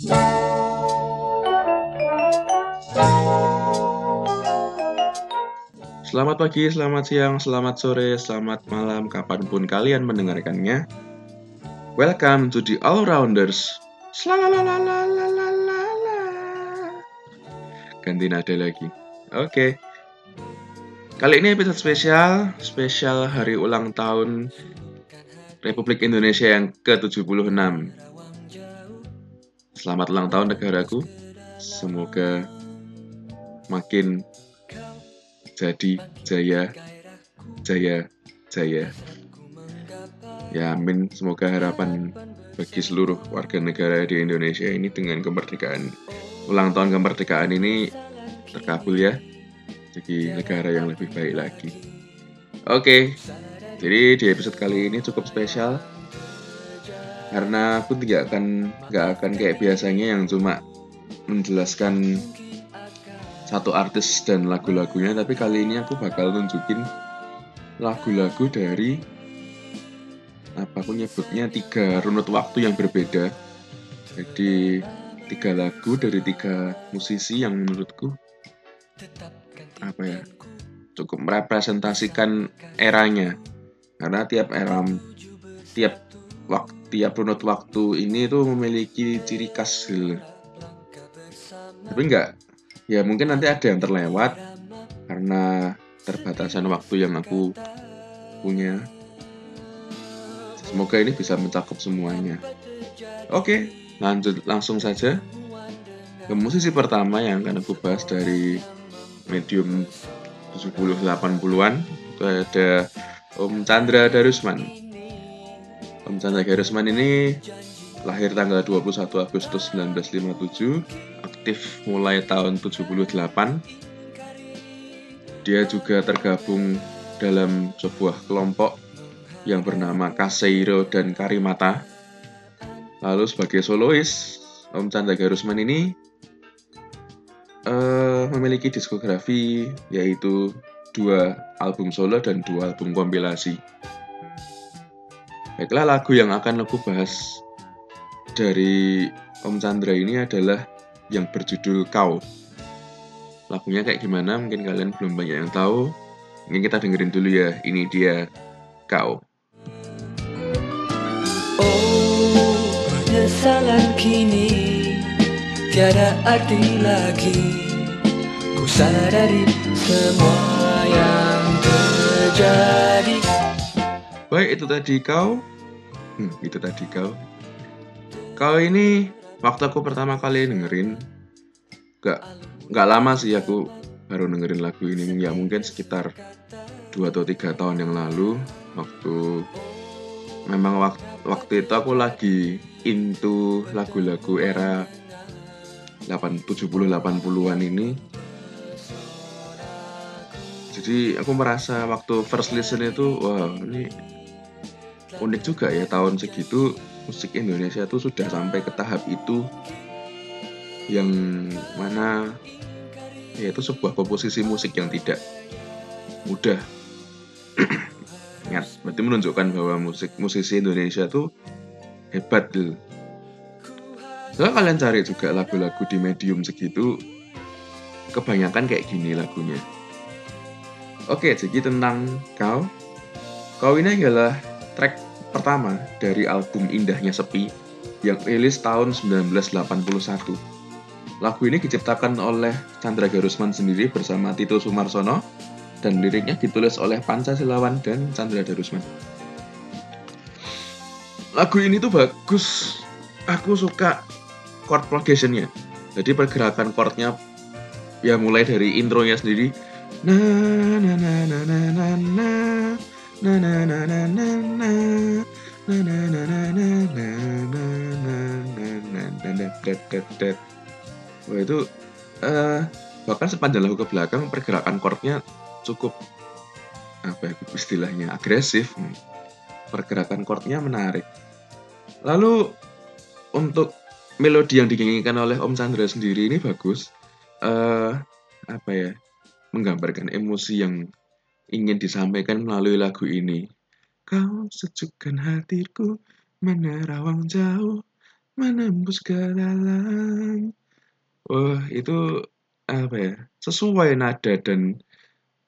Selamat pagi, selamat siang, selamat sore, selamat malam, kapan pun kalian mendengarkannya. Welcome to the All-Rounders. Slalalalalalala. Ganti nada lagi. Oke. Kali ini episode spesial, spesial hari ulang tahun Republik Indonesia yang ke-76. Selamat ulang tahun negaraku. Semoga makin jadi jaya jaya jaya. Ya amin. Semoga harapan bagi seluruh warga negara di Indonesia ini dengan kemerdekaan ulang tahun kemerdekaan ini terkabul ya. Jadi negara yang lebih baik lagi. Oke jadi di episode kali ini cukup spesial karena aku tidak akan nggak akan kayak biasanya yang cuma menjelaskan satu artis dan lagu-lagunya. Tapi kali ini aku bakal tunjukin lagu-lagu dari apa aku nyebutnya tiga runut waktu yang berbeda. Jadi tiga lagu dari tiga musisi yang menurutku apa ya cukup merepresentasikan eranya. Karena tiap era tiap waktu tiap runut waktu ini tuh memiliki ciri khas gitu. tapi enggak ya mungkin nanti ada yang terlewat karena terbatasan waktu yang aku punya. Semoga ini bisa mencakup semuanya. Oke lanjut langsung saja ke musisi pertama yang akan aku bahas dari medium 70-80an itu ada Om Chandra Darusman Om Chandra Darusman ini lahir tanggal 21 Agustus 1957 aktif mulai tahun 78. Dia juga tergabung dalam sebuah kelompok yang bernama Kaseiro dan Karimata. Lalu sebagai solois, Om Chandra Garusman ini uh, memiliki diskografi yaitu dua album solo dan dua album kompilasi. Baiklah lagu yang akan aku bahas dari Om Chandra ini adalah yang berjudul Kau. Lagunya kayak gimana mungkin kalian belum banyak yang tahu. Mungkin kita dengerin dulu ya. Ini dia Kau. Oh, kini tiada arti lagi. Ku sadari semua yang terjadi. Baik, itu tadi kau. Hmm, itu tadi kau. Kau ini waktu aku pertama kali dengerin gak nggak lama sih aku baru dengerin lagu ini ya mungkin sekitar dua atau tiga tahun yang lalu waktu memang waktu, waktu itu aku lagi into lagu-lagu era 8 70 80-an ini jadi aku merasa waktu first listen itu wah ini unik juga ya tahun segitu musik Indonesia tuh sudah sampai ke tahap itu. Yang mana yaitu sebuah komposisi musik yang tidak mudah. Ingat berarti menunjukkan bahwa musik musisi Indonesia tuh hebat gitu kalian cari juga lagu-lagu di medium segitu kebanyakan kayak gini lagunya. Oke jadi tentang kau. Kau ini adalah track pertama dari album Indahnya Sepi yang rilis tahun 1981. Lagu ini diciptakan oleh Chandra Garusman sendiri bersama Tito Sumarsono dan liriknya ditulis oleh Pancasilawan dan Chandra Darusman. Lagu ini tuh bagus. Aku suka chord progressionnya. Jadi pergerakan chordnya ya mulai dari intronya sendiri na na na na na na na na na na na na na na na na na na na na na na na na Wah itu uh, bahkan sepanjang lagu ke belakang pergerakan chordnya cukup apa ya istilahnya agresif pergerakan chordnya menarik lalu untuk melodi yang diinginkan oleh Om Chandra sendiri ini bagus uh, apa ya menggambarkan emosi yang ingin disampaikan melalui lagu ini. Kau sejukkan hatiku menerawang jauh menembus ke dalam. Wah, itu apa ya? Sesuai nada dan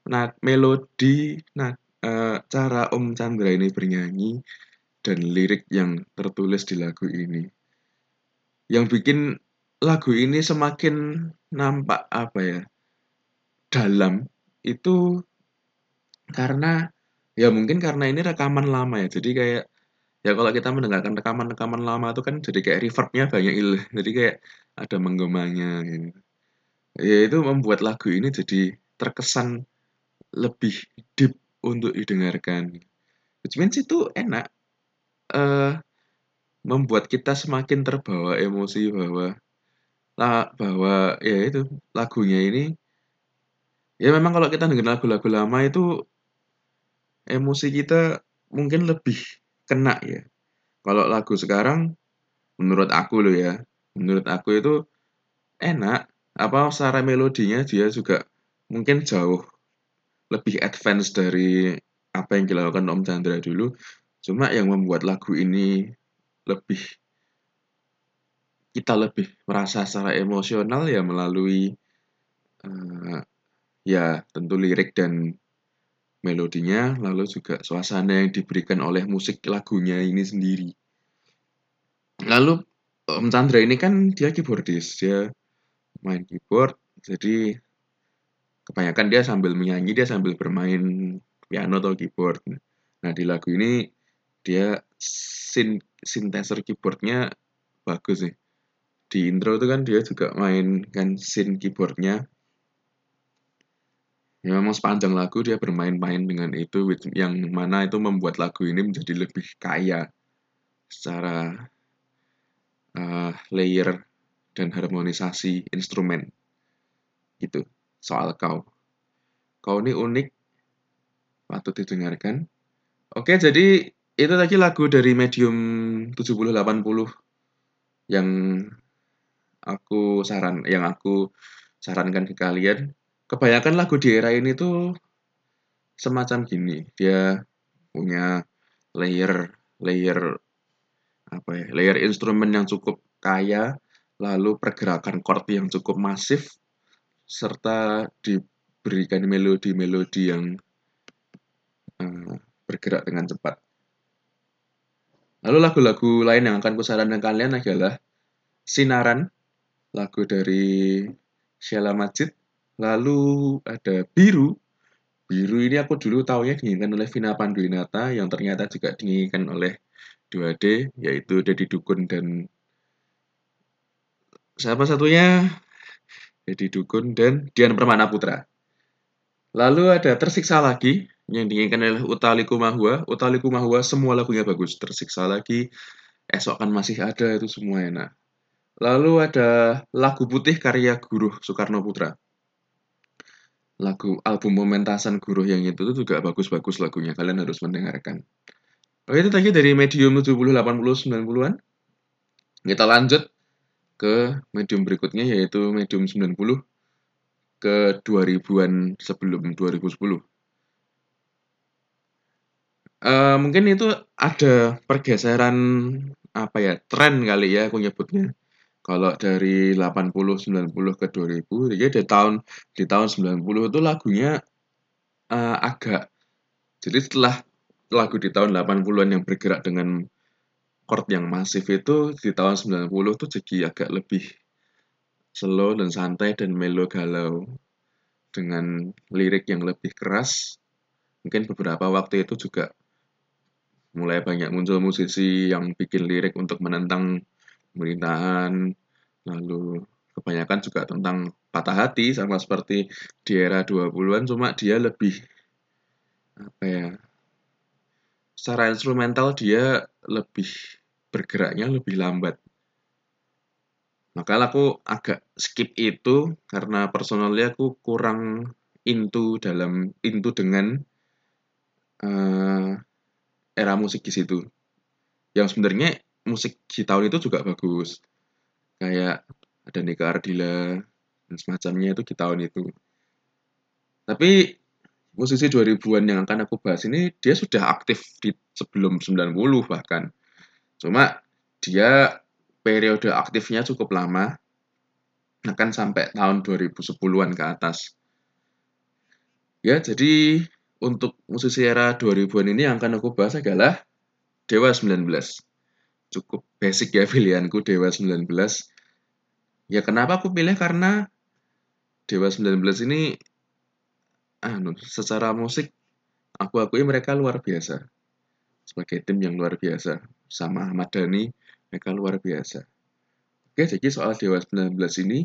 nad melodi, eee, cara Om Chandra ini bernyanyi dan lirik yang tertulis di lagu ini. Yang bikin lagu ini semakin nampak apa ya, dalam itu karena ya mungkin karena ini rekaman lama ya. Jadi kayak ya kalau kita mendengarkan rekaman-rekaman lama itu kan jadi kayak reverb-nya banyak il jadi kayak ada menggemanya gitu. Ya itu membuat lagu ini jadi terkesan lebih deep untuk didengarkan. Which means itu enak, eee, membuat kita semakin terbawa emosi bahwa la bahwa ya itu, lagunya ini ya memang kalau kita dengerin lagu-lagu lama itu emosi kita mungkin lebih kena ya. Kalau lagu sekarang menurut aku loh ya, menurut aku itu enak, apa, secara melodinya dia juga mungkin jauh lebih advance dari apa yang dilakukan Om Chandra dulu. Cuma yang membuat lagu ini lebih kita lebih merasa secara emosional ya melalui, eee, ya tentu lirik dan melodinya, lalu juga suasana yang diberikan oleh musik lagunya ini sendiri. Lalu Om Chandra ini kan dia keyboardis, dia main keyboard, jadi kebanyakan dia sambil menyanyi, dia sambil bermain piano atau keyboard. Nah, di lagu ini dia syn synthesizer keyboardnya bagus sih. Di intro itu kan dia juga mainkan synth keyboardnya. Ya memang sepanjang lagu dia bermain-main dengan itu, yang mana itu membuat lagu ini menjadi lebih kaya secara, eee, layer dan harmonisasi instrumen. Gitu, soal Kau. Kau ini unik, patut didengarkan. Oke, jadi itu tadi lagu dari Medium 7080 yang aku saran yang aku sarankan ke kalian. Kebanyakan lagu di era ini tuh semacam gini, dia punya layer layer apa ya, layer instrumen yang cukup kaya, lalu pergerakan chord yang cukup masif, serta diberikan melodi-melodi yang, eee, bergerak dengan cepat. Lalu lagu-lagu lain yang akan kusarankan kalian adalah Sinaran, lagu dari Sheila Majid. Lalu ada Biru. Biru ini aku dulu taunya dinyanyikan oleh Vina Panduwinata yang ternyata juga dinyanyikan oleh 2D yaitu Deddy Dukun dan siapa satunya? Deddy Dukun dan Dian Permana Putra. Lalu ada Tersiksa Lagi yang dinyanyikan oleh Utha Likumahua. Utha Likumahua semua lagunya bagus, Tersiksa Lagi, Esok Kan Masih Ada itu semua enak. Lalu ada Lagu Putih karya Guruh Soekarno Putra lagu album pementasan Guruh yang itu tuh juga bagus-bagus lagunya, kalian harus mendengarkan. Oke, itu tadi dari medium 70, 80, 90-an. Kita lanjut ke medium berikutnya yaitu medium 90 ke 2000-an sebelum 2010. Uh, mungkin itu ada pergeseran apa ya tren kali ya aku nyebutnya kalau dari 80, 90 ke 2000, jadi di tahun di tahun 90 itu lagunya, uh, agak jadi setelah lagu di tahun 80-an yang bergerak dengan chord yang masif itu, di tahun 90 tuh jadi agak lebih slow dan santai dan melo galau, dengan lirik yang lebih keras. Mungkin beberapa waktu itu juga mulai banyak muncul musisi yang bikin lirik untuk menentang pemerintahan, lalu kebanyakan juga tentang patah hati sama seperti di era 20-an cuma dia lebih apa ya secara instrumental dia lebih bergeraknya lebih lambat. Maka aku agak skip itu karena personalnya aku kurang into dalam into dengan uh, era musik di situ. Yang sebenarnya musik di tahun itu juga bagus. Kayak ada Nika Ardila dan semacamnya itu di tahun itu. Tapi musisi 2000-an yang akan aku bahas ini dia sudah aktif di sebelum 90 bahkan. Cuma dia periode aktifnya cukup lama, akan sampai tahun 2010-an ke atas. Ya, jadi untuk musisi era 2000-an ini yang akan aku bahas adalah Dewa 19. Cukup basic ya pilihanku Dewa 19. Ya kenapa aku pilih karena Dewa 19 ini anu secara musik aku akui mereka luar biasa. Sebagai tim yang luar biasa sama Ahmad Dhani mereka luar biasa. Oke, jadi soal Dewa 19 ini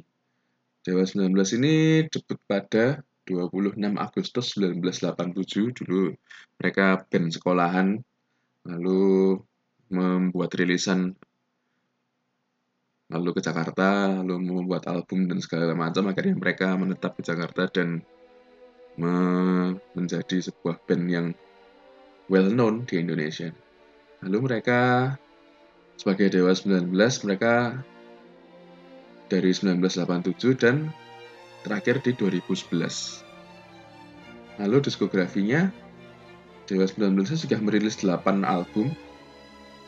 Dewa 19 ini debut pada 26 Agustus 1987 dulu mereka band sekolahan lalu membuat rilisan lalu ke Jakarta, lalu membuat album dan segala macam. Akhirnya mereka menetap di Jakarta dan me menjadi sebuah band yang well known di Indonesia. Lalu mereka sebagai Dewa 19 mereka dari 1987 dan terakhir di 2011. Lalu diskografinya Dewa 19 sudah merilis 8 album,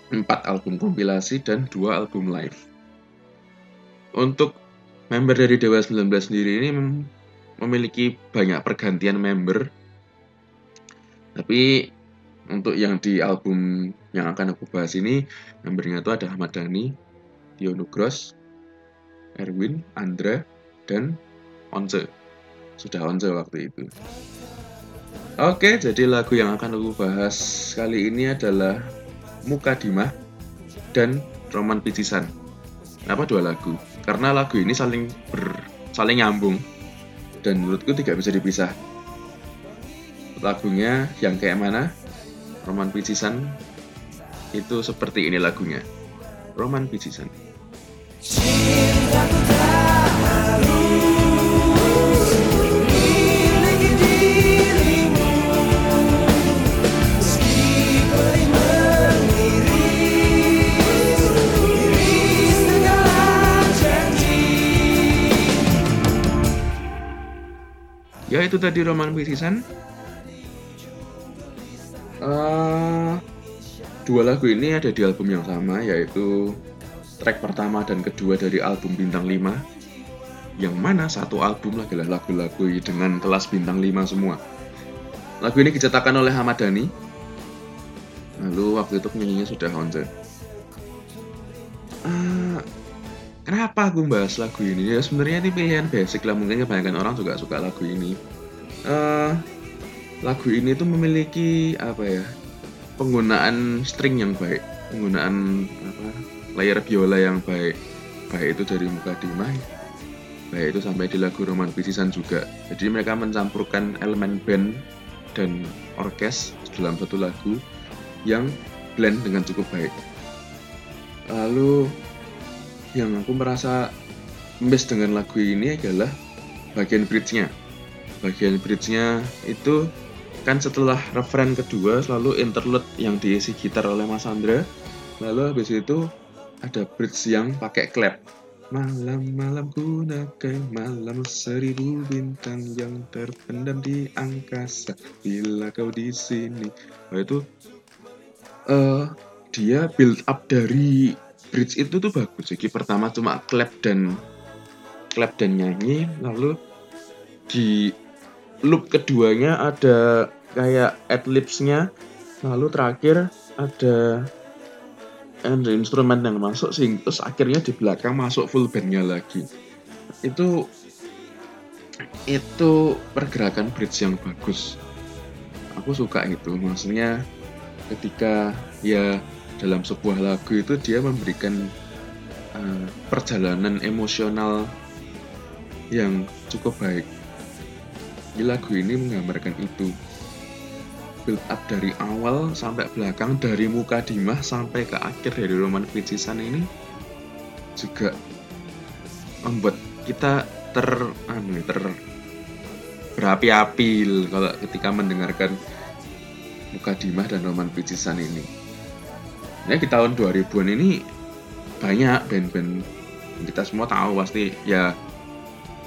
4 album kompilasi dan 2 album live. Untuk member dari Dewa 19 sendiri ini memiliki banyak pergantian member. Tapi untuk yang di album yang akan aku bahas ini, membernya itu ada Ahmad Dhani, Tio Nugros, Erwin, Andra, dan Once. Sudah Once waktu itu. Oke, jadi lagu yang akan aku bahas kali ini adalah Muka Dimah dan Roman Picisan. Kenapa dua lagu? Karena lagu ini saling ber, saling nyambung dan menurutku tidak bisa dipisah. Lagunya yang kayak mana? Roman Picisan itu seperti ini lagunya. Roman Picisan. Cintaku itu tadi roman pisisan uh, dua lagu ini ada di album yang sama yaitu track pertama dan kedua dari album bintang 5 yang mana satu album adalah lagu-lagu dengan kelas bintang 5 semua. Lagu ini dicetakan oleh Ahmad Dhani. Lalu waktu itu penyanyinya sudah Honza uh, Kenapa aku bahas lagu ini? Ya sebenarnya ini pilihan basic lah, mungkin kebanyakan orang juga suka lagu ini. Uh, lagu ini tuh memiliki apa ya? Penggunaan string yang baik, penggunaan apa? Layer biola yang baik, baik itu dari muka dimai, baik itu sampai di lagu Roman Pisisan juga. Jadi mereka mencampurkan elemen band dan orkes dalam satu lagu yang blend dengan cukup baik. Lalu yang aku merasa miss dengan lagu ini adalah bagian bridge-nya. Bagian bridge-nya itu kan setelah referen kedua selalu interlude yang diisi gitar oleh Mas Andra. Lalu habis itu ada bridge yang pakai clap. Malam-malam gunakan malam seribu bintang yang terpendam di angkasa bila kau di sini. Nah itu uh, dia build up dari bridge itu tuh bagus jadi pertama cuma clap dan clap dan nyanyi lalu di loop keduanya ada kayak adlibsnya. Lalu terakhir ada ada instrumen yang masuk sih terus akhirnya di belakang masuk full bandnya lagi. Itu itu pergerakan bridge yang bagus. Aku suka itu. Maksudnya ketika ya dalam sebuah lagu itu dia memberikan uh, perjalanan emosional yang cukup baik. Di lagu ini menggambarkan itu. Build up dari awal sampai belakang dari muka Dimah sampai ke akhir dari Roman Picisan ini juga membuat kita ter anu, ter berapi-api kalau ketika mendengarkan muka Dimah dan Roman Picisan ini. Nah di tahun 2000-an ini banyak band-band kita semua tahu pasti ya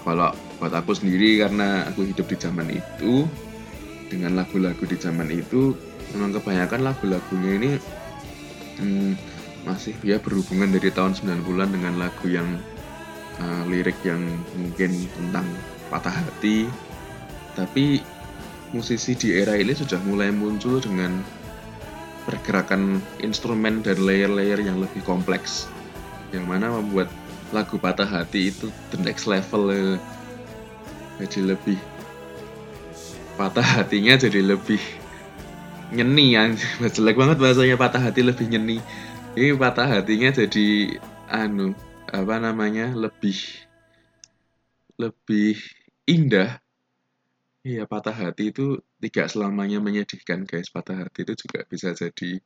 kalau buat aku sendiri karena aku hidup di zaman itu dengan lagu-lagu di zaman itu memang kebanyakan lagu-lagunya ini hmm, masih ya berhubungan dari tahun 90-an dengan lagu yang uh, lirik yang mungkin tentang patah hati tapi musisi di era ini sudah mulai muncul dengan pergerakan instrumen dan layer-layer yang lebih kompleks yang mana membuat lagu patah hati itu the next level eh. Jadi lebih patah hatinya jadi lebih nyeni ya jelek banget bahasanya patah hati lebih nyeni. Ini patah hatinya jadi anu apa namanya lebih lebih indah. Iya patah hati itu tidak selamanya menyedihkan guys. Patah hati itu juga bisa jadi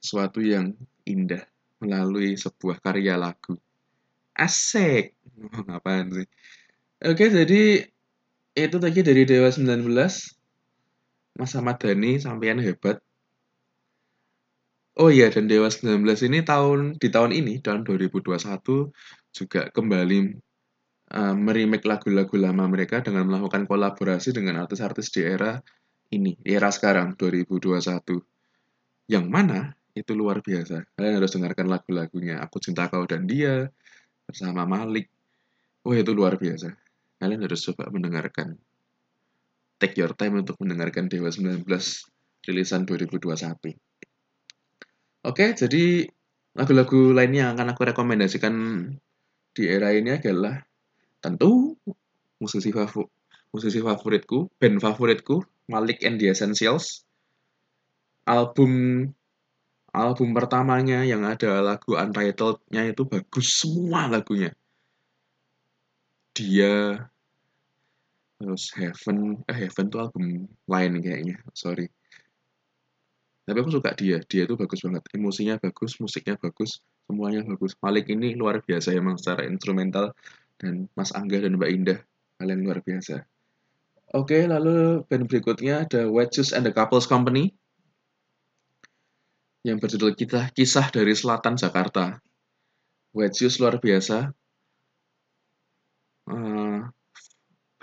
sesuatu yang indah melalui sebuah karya lagu. Asik. Ngapain sih oke jadi itu tadi dari Dewa 19 Mas Ahmad Dhani sampean hebat Oh iya, dan Dewa 19 ini tahun di tahun ini, tahun 2021 juga kembali uh, meremake lagu-lagu lama mereka dengan melakukan kolaborasi dengan artis-artis di era ini, era sekarang 2021. Yang mana itu luar biasa. Kalian harus dengarkan lagu-lagunya. Aku Cinta Kau dan Dia bersama Malik. Oh, itu luar biasa. Kalian harus coba mendengarkan. Take your time untuk mendengarkan Dewa 19 rilisan 2021. Oke, jadi lagu-lagu lainnya yang akan aku rekomendasikan di era ini adalah tentu musisi favorit musisi favoritku, band favoritku, Malik and the Essentials. Album album pertamanya yang ada lagu Untitled-nya itu bagus semua lagunya. Dia terus Heaven, eh Heaven tuh album lain kayaknya, sorry. Tapi aku suka dia dia itu bagus banget. Emosinya bagus musiknya bagus semuanya bagus. Malik ini luar biasa emang secara instrumental dan Mas Angga dan Mbak Indah kalian luar biasa. Oke lalu band berikutnya ada Wedges and the Couples Company yang berjudul kita kisah dari selatan Jakarta. Wedges luar biasa. Uh,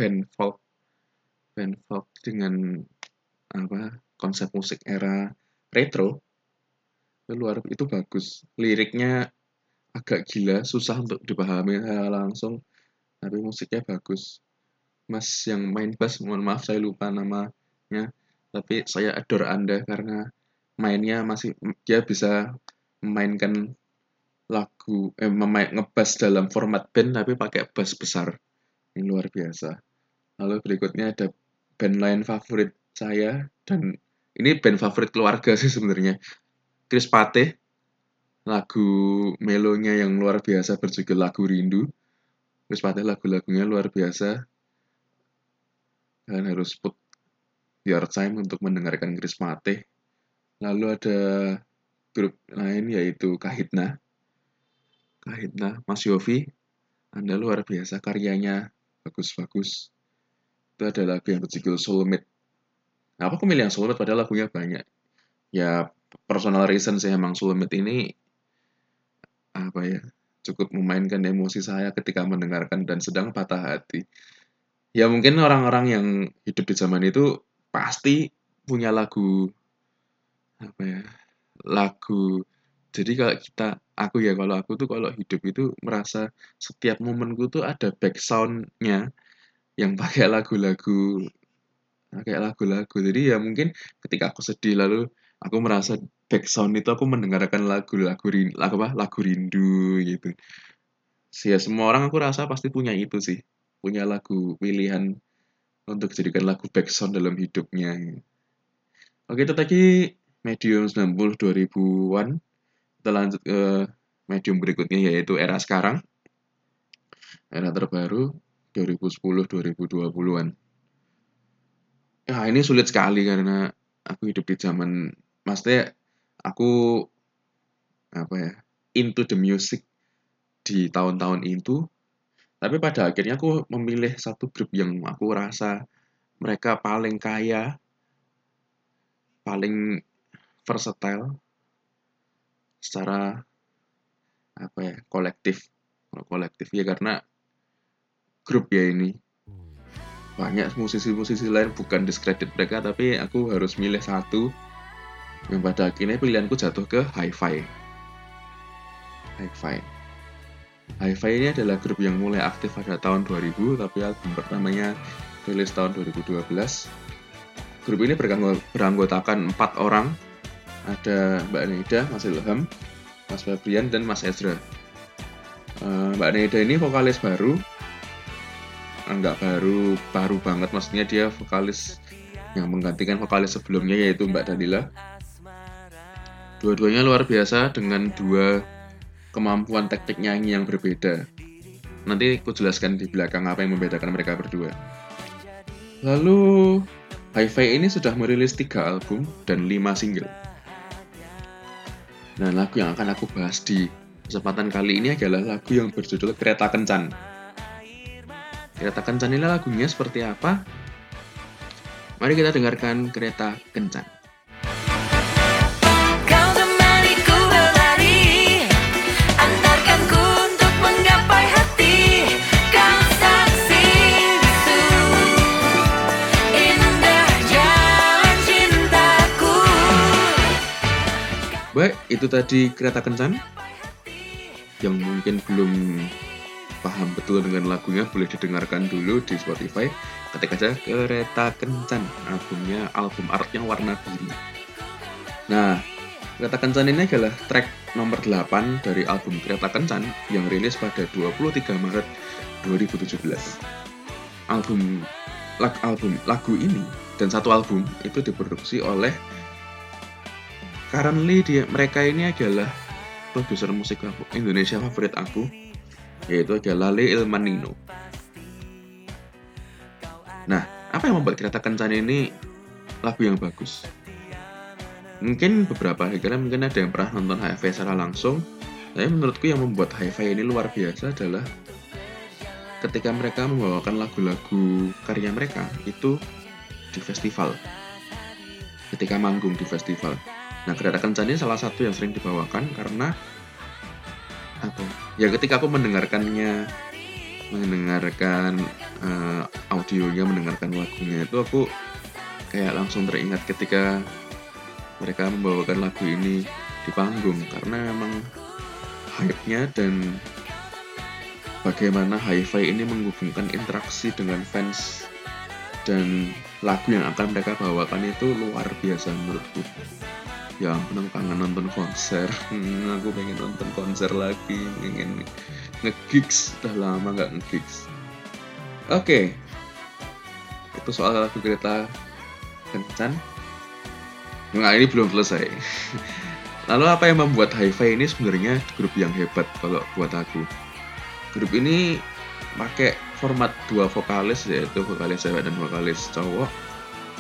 band folk band folk dengan apa konsep musik era retro luar itu bagus. Liriknya agak gila susah untuk dipahami langsung tapi musiknya bagus. Mas yang main bass mohon maaf saya lupa namanya tapi saya adore anda karena mainnya masih dia bisa memainkan lagu eh memain ngebas dalam format band tapi pakai bass besar. Ini luar biasa lalu berikutnya ada band lain favorit saya dan ini band favorit keluarga sih sebenarnya. Chris Pate lagu melonya yang luar biasa berjudul lagu rindu. Chris Pate lagu-lagunya luar biasa. Kalian harus put your time untuk mendengarkan Chris Pate lalu ada grup lain yaitu Kahitna. Kahitna Mas Yofi. Anda luar biasa karyanya. Bagus-bagus itu ada lagu yang berjudul Soulmate Nah, aku milih yang Soulmate padahal lagunya banyak. Ya, personal reason sih emang Soulmate ini apa ya cukup memainkan emosi saya ketika mendengarkan dan sedang patah hati. Ya mungkin orang-orang yang hidup di zaman itu pasti punya lagu apa ya lagu jadi kalau kita aku ya kalau aku tuh kalau hidup itu merasa setiap momenku tuh ada backsoundnya yang pakai lagu-lagu kayak lagu-lagu. Jadi ya mungkin ketika aku sedih lalu aku merasa backsound itu aku mendengarkan lagu-lagu rindu, lagu apa? Lagu rindu gitu. Ya semua orang aku rasa pasti punya itu sih. Punya lagu pilihan untuk jadikan lagu backsound dalam hidupnya. Oke, itu tadi medium 90 2000-an. Kita lanjut ke medium berikutnya yaitu era sekarang. Era terbaru 2010 2020-an. Ya, ini sulit sekali karena aku hidup di zaman maksudnya aku apa ya into the music di tahun-tahun itu tapi pada akhirnya aku memilih satu grup yang aku rasa mereka paling kaya paling versatile secara apa ya kolektif kolektif ya karena grup ya ini banyak musisi-musisi lain bukan diskredit mereka tapi aku harus milih satu yang pada akhirnya pilihanku jatuh ke hi-fi Hi-Fi. Hi-Fi ini adalah grup yang mulai aktif pada tahun 2000, tapi album pertamanya rilis tahun 2012. Grup ini beranggotakan empat orang, ada Mbak Neda, Mas Ilham, Mas Fabrian, dan Mas Ezra. Eh, Mbak Neda ini vokalis baru, enggak baru, baru banget, maksudnya dia vokalis yang menggantikan vokalis sebelumnya yaitu Mbak Dalila. Dua-duanya luar biasa dengan dua kemampuan teknik nyanyi yang berbeda. Nanti aku jelaskan di belakang apa yang membedakan mereka berdua. Lalu, Hi-Fi ini sudah merilis tiga album dan lima single. Nah, lagu yang akan aku bahas di kesempatan kali ini adalah lagu yang berjudul Kereta Kencan. Kereta Kencan ini lagunya seperti apa? Mari kita dengarkan Kereta Kencan. Baik, itu tadi kereta kencan yang mungkin belum paham betul dengan lagunya boleh didengarkan dulu di Spotify. Ketik aja kereta kencan albumnya album artnya warna biru. Nah kereta kencan ini adalah track nomor 8 dari album kereta kencan yang rilis pada 23 Maret 2017 album lag, album lagu ini dan satu album itu diproduksi oleh currently dia mereka ini adalah produser musik aku, Indonesia favorit aku yaitu adalah Le Ilmanino. Nah, apa yang membuat Kereta Kencan ini lagu yang bagus? Mungkin beberapa kira mungkin ada yang pernah nonton HFV secara langsung, tapi menurutku yang membuat HFV ini luar biasa adalah ketika mereka membawakan lagu-lagu karya mereka itu di festival. Ketika manggung di festival Nah, kereta kencan ini salah satu yang sering dibawakan karena apa? Ya ketika aku mendengarkannya, mendengarkan uh, audionya, mendengarkan lagunya itu aku kayak langsung teringat ketika mereka membawakan lagu ini di panggung karena memang hype-nya dan bagaimana hi-fi ini menghubungkan interaksi dengan fans dan lagu yang akan mereka bawakan itu luar biasa menurutku ya ampun aku kangen nonton konser. Hmm, aku pengen nonton konser lagi. Pengen ngegigs. Udah lama nggak ngegigs. Oke. Okay. itu soal lagu kereta kencan. Nah ini belum selesai. Lalu apa yang membuat hi-fi ini sebenarnya grup yang hebat kalau buat aku? Grup ini pakai format dua vokalis yaitu vokalis cewek dan vokalis cowok.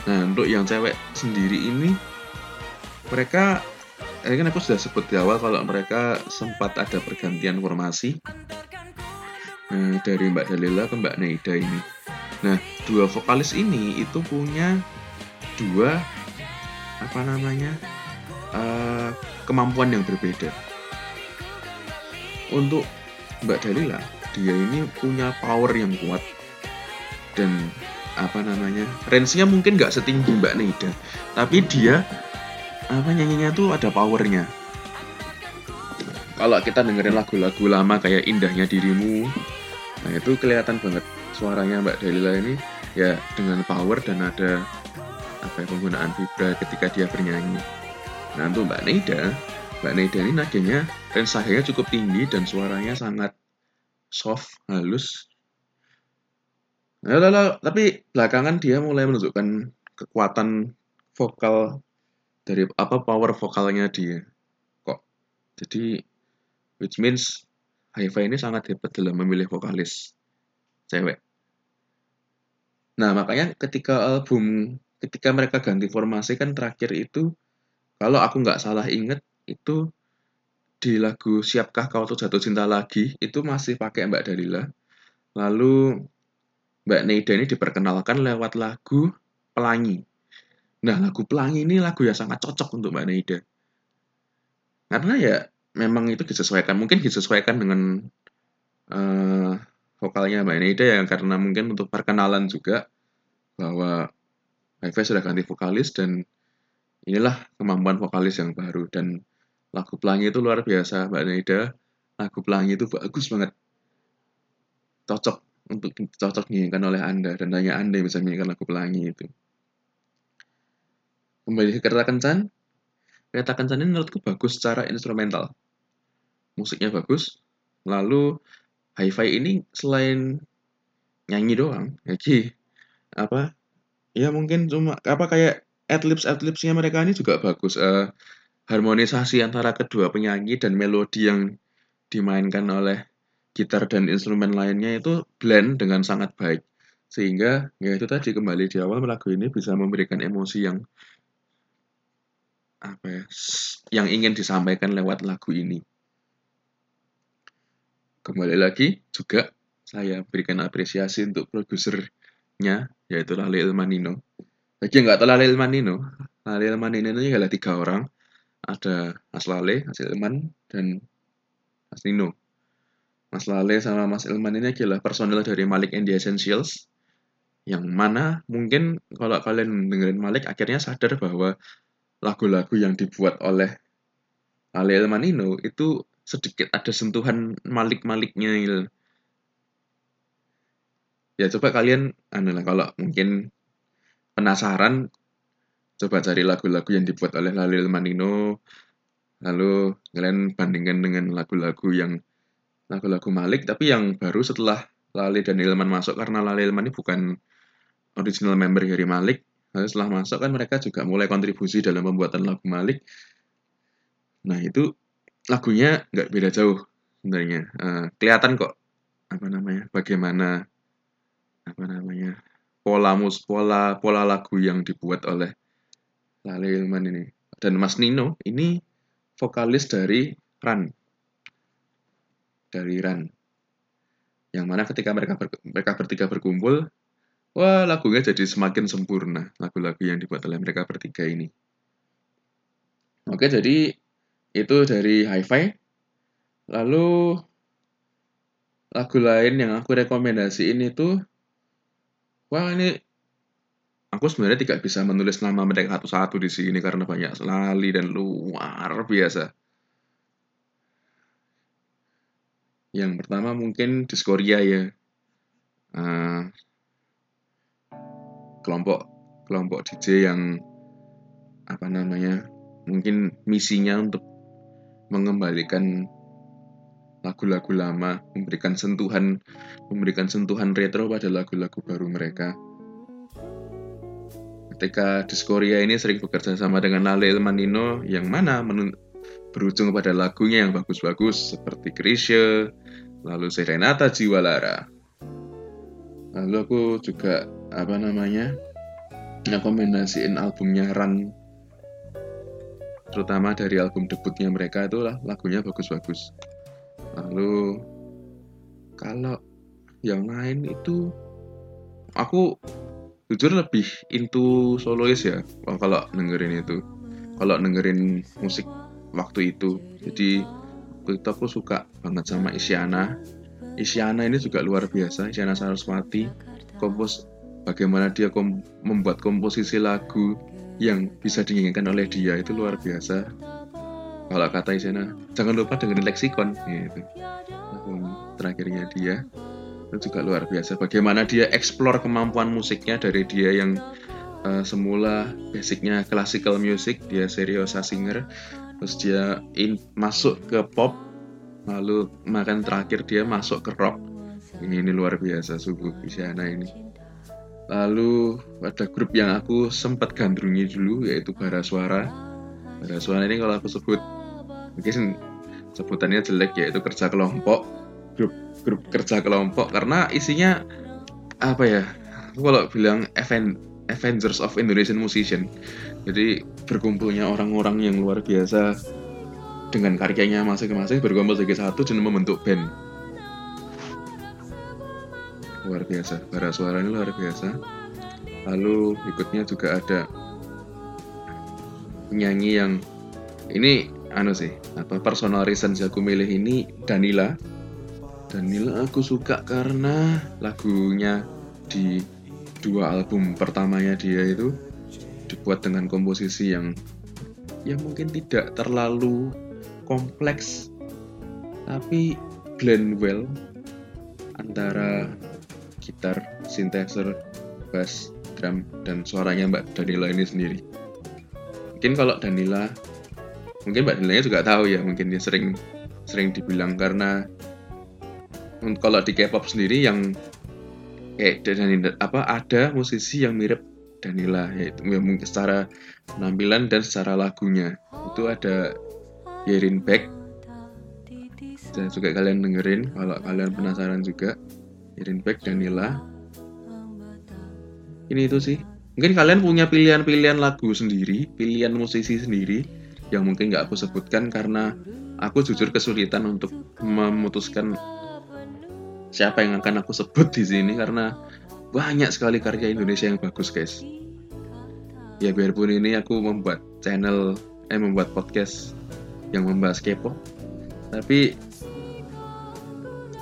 Nah untuk yang cewek sendiri ini mereka ini kan aku sudah sebut di awal kalau mereka sempat ada pergantian formasi nah, dari Mbak Dalila ke Mbak Naida ini. Nah, dua vokalis ini itu punya dua apa namanya uh, kemampuan yang berbeda. Untuk Mbak Dalila, dia ini punya power yang kuat dan apa namanya range-nya mungkin nggak setinggi Mbak Naida, tapi dia apa nyanyinya tuh ada powernya? Kalau kita dengerin lagu-lagu lama kayak indahnya dirimu nah itu kelihatan banget suaranya Mbak Dalila ini ya dengan power dan ada apa ya, penggunaan vibra ketika dia bernyanyi. Nah untuk Mbak Neida Mbak Neida ini nadanya range sahanya cukup tinggi dan suaranya sangat soft halus. Nah, lalu, tapi belakangan dia mulai menunjukkan kekuatan vokal dari apa power vokalnya dia. Kok jadi which means Hi-Fi ini sangat hebat dalam memilih vokalis cewek. Nah makanya ketika album ketika mereka ganti formasi kan terakhir itu kalau aku nggak salah inget itu di lagu Siapkah Kau Tuh Jatuh Cinta Lagi itu masih pakai Mbak Dalila. Lalu Mbak Neida ini diperkenalkan lewat lagu Pelangi Nah, lagu Pelangi ini lagu yang sangat cocok untuk Mbak Naida. Karena ya memang itu disesuaikan, mungkin disesuaikan dengan uh, vokalnya Mbak Naida ya, karena mungkin untuk perkenalan juga bahwa Hive sudah ganti vokalis dan inilah kemampuan vokalis yang baru dan lagu Pelangi itu luar biasa Mbak Naida. lagu pelangi itu bagus banget cocok untuk cocok dinyanyikan oleh anda dan hanya anda yang bisa menyanyikan lagu pelangi itu kembali ke kereta kencan. Kereta kencan ini menurutku bagus secara instrumental. Musiknya bagus. Lalu hi-fi ini selain nyanyi doang. Jadi apa ya mungkin cuma apa kayak adlibs adlibsnya mereka ini juga bagus. Uh, harmonisasi antara kedua penyanyi dan melodi yang dimainkan oleh gitar dan instrumen lainnya itu blend dengan sangat baik. Sehingga ya itu tadi kembali di awal lagu ini bisa memberikan emosi yang apa ya yang ingin disampaikan lewat lagu ini kembali lagi juga saya berikan apresiasi untuk produsernya yaitu Lale Ilmanino bagi yang nggak tahu Lale Ilmanino Lale Ilmanino ini adalah tiga orang ada Mas Lale, Mas Ilman, dan Mas Nino. Mas Lale sama Mas Ilman ini adalah personil dari Malik and the Essentials. Yang mana mungkin kalau kalian dengerin Malik akhirnya sadar bahwa lagu-lagu yang dibuat oleh Lale Ilmanino itu sedikit ada sentuhan Malik-Maliknya gitu. Ya coba kalian anu kalau mungkin penasaran coba cari lagu-lagu yang dibuat oleh Lale Ilmanino lalu kalian bandingkan dengan lagu-lagu yang lagu-lagu Malik tapi yang baru setelah Lale dan Ilman masuk karena Lale Ilman ini bukan original member dari Malik lalu setelah masuk kan mereka juga mulai kontribusi dalam pembuatan lagu Malik nah itu lagunya nggak beda jauh sebenarnya uh, kelihatan kok apa namanya bagaimana apa namanya pola mus pola pola lagu yang dibuat oleh Lale Ilman ini dan Mas Nino ini vokalis dari Run. Dari Run. Yang mana ketika mereka ber, mereka bertiga berkumpul, wah lagunya jadi semakin sempurna lagu-lagu yang dibuat oleh mereka bertiga ini. Oke, jadi itu dari Hi-Fi. Lalu lagu lain yang aku rekomendasiin itu wah ini aku sebenarnya tidak bisa menulis nama mereka satu-satu di sini karena banyak sekali dan luar biasa. Yang pertama mungkin Discordia ya. Uh, kelompok kelompok DJ yang apa namanya mungkin misinya untuk mengembalikan lagu-lagu lama, memberikan sentuhan memberikan sentuhan retro pada lagu-lagu baru mereka ketika Discoria ini sering bekerja sama dengan Lale Ilmanino yang mana berujung pada lagunya yang bagus-bagus seperti Krisya, lalu Serenata Jiwalara. Lalu aku juga apa namanya ngekombinasiin albumnya Run. Terutama dari album debutnya mereka itu lagunya bagus-bagus. Lalu kalau yang lain itu aku jujur lebih into solois ya kalau dengerin itu. Kalau dengerin musik waktu itu. Jadi waktu itu aku suka banget sama Isyana. Isyana ini juga luar biasa Isyana Saraswati. Kompos bagaimana dia kom membuat komposisi lagu yang bisa dinyanyikan oleh dia itu luar biasa. Kalau kata Isyana jangan lupa dengerin leksikon gitu. Terakhirnya dia itu juga luar biasa. Bagaimana dia explore kemampuan musiknya dari dia yang uh, semula basicnya classical music dia seriosa singer terus dia in, masuk ke pop lalu makan terakhir dia masuk ke rock. Ini, ini luar biasa sungguh Isyana ini lalu ada grup yang aku sempat gandrungi dulu yaitu Bara Suara. Bara Suara ini kalau aku sebut mungkin sebutannya jelek yaitu kerja kelompok. Grup grup kerja kelompok karena isinya apa ya aku kalau bilang Avengers of Indonesian Musician. Jadi berkumpulnya orang-orang yang luar biasa dengan karyanya masing-masing berkumpul sebagai satu dan membentuk band luar biasa. Para suara ini luar biasa. Lalu berikutnya juga ada penyanyi yang ini anu sih apa personal reason aku milih ini Danila. Danila aku suka karena lagunya di dua album pertamanya dia itu dibuat dengan komposisi yang yang mungkin tidak terlalu kompleks tapi Glenwell antara gitar, synthesizer, bass, drum, dan suaranya Mbak Danila ini sendiri. Mungkin kalau Danila, mungkin Mbak Danila juga tahu ya, mungkin dia sering sering dibilang karena kalau di K-pop sendiri yang kayak Danila, apa ada musisi yang mirip Danila yaitu ya, mungkin secara penampilan dan secara lagunya. Itu ada Yerin Beck. Dan juga kalian dengerin kalau kalian penasaran juga Yerin Beck Danila ini itu sih. Mungkin kalian punya pilihan-pilihan lagu sendiri pilihan musisi sendiri yang mungkin nggak aku sebutkan karena aku jujur kesulitan untuk memutuskan siapa yang akan aku sebut di sini karena banyak sekali karya Indonesia yang bagus guys. Ya biarpun ini aku membuat channel eh membuat podcast yang membahas K-pop tapi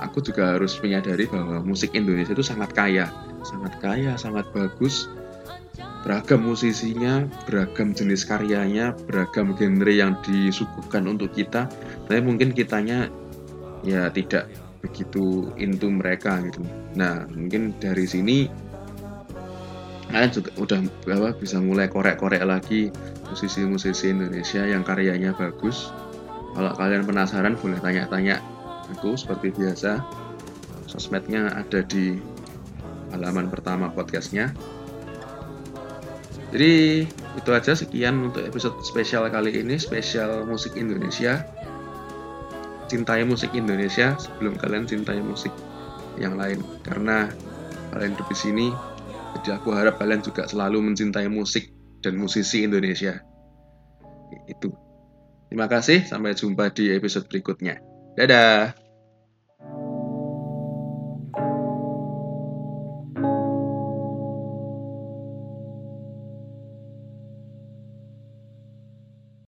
aku juga harus menyadari bahwa musik Indonesia itu sangat kaya sangat kaya sangat bagus beragam musisinya beragam jenis karyanya beragam genre yang disuguhkan untuk kita tapi mungkin kitanya ya tidak begitu into mereka gitu. Nah mungkin dari sini kalian juga udah apa, bisa mulai korek-korek lagi musisi-musisi Indonesia yang karyanya bagus. Kalau kalian penasaran boleh tanya-tanya aku seperti biasa. Sosmednya ada di halaman pertama podcastnya. Jadi itu aja sekian untuk episode spesial kali ini, spesial musik Indonesia. Cintai musik Indonesia sebelum kalian cintai musik yang lain. Karena kalian hidup di sini jadi aku harap kalian juga selalu mencintai musik dan musisi Indonesia. Itu. Terima kasih sampai jumpa di episode berikutnya. Dadah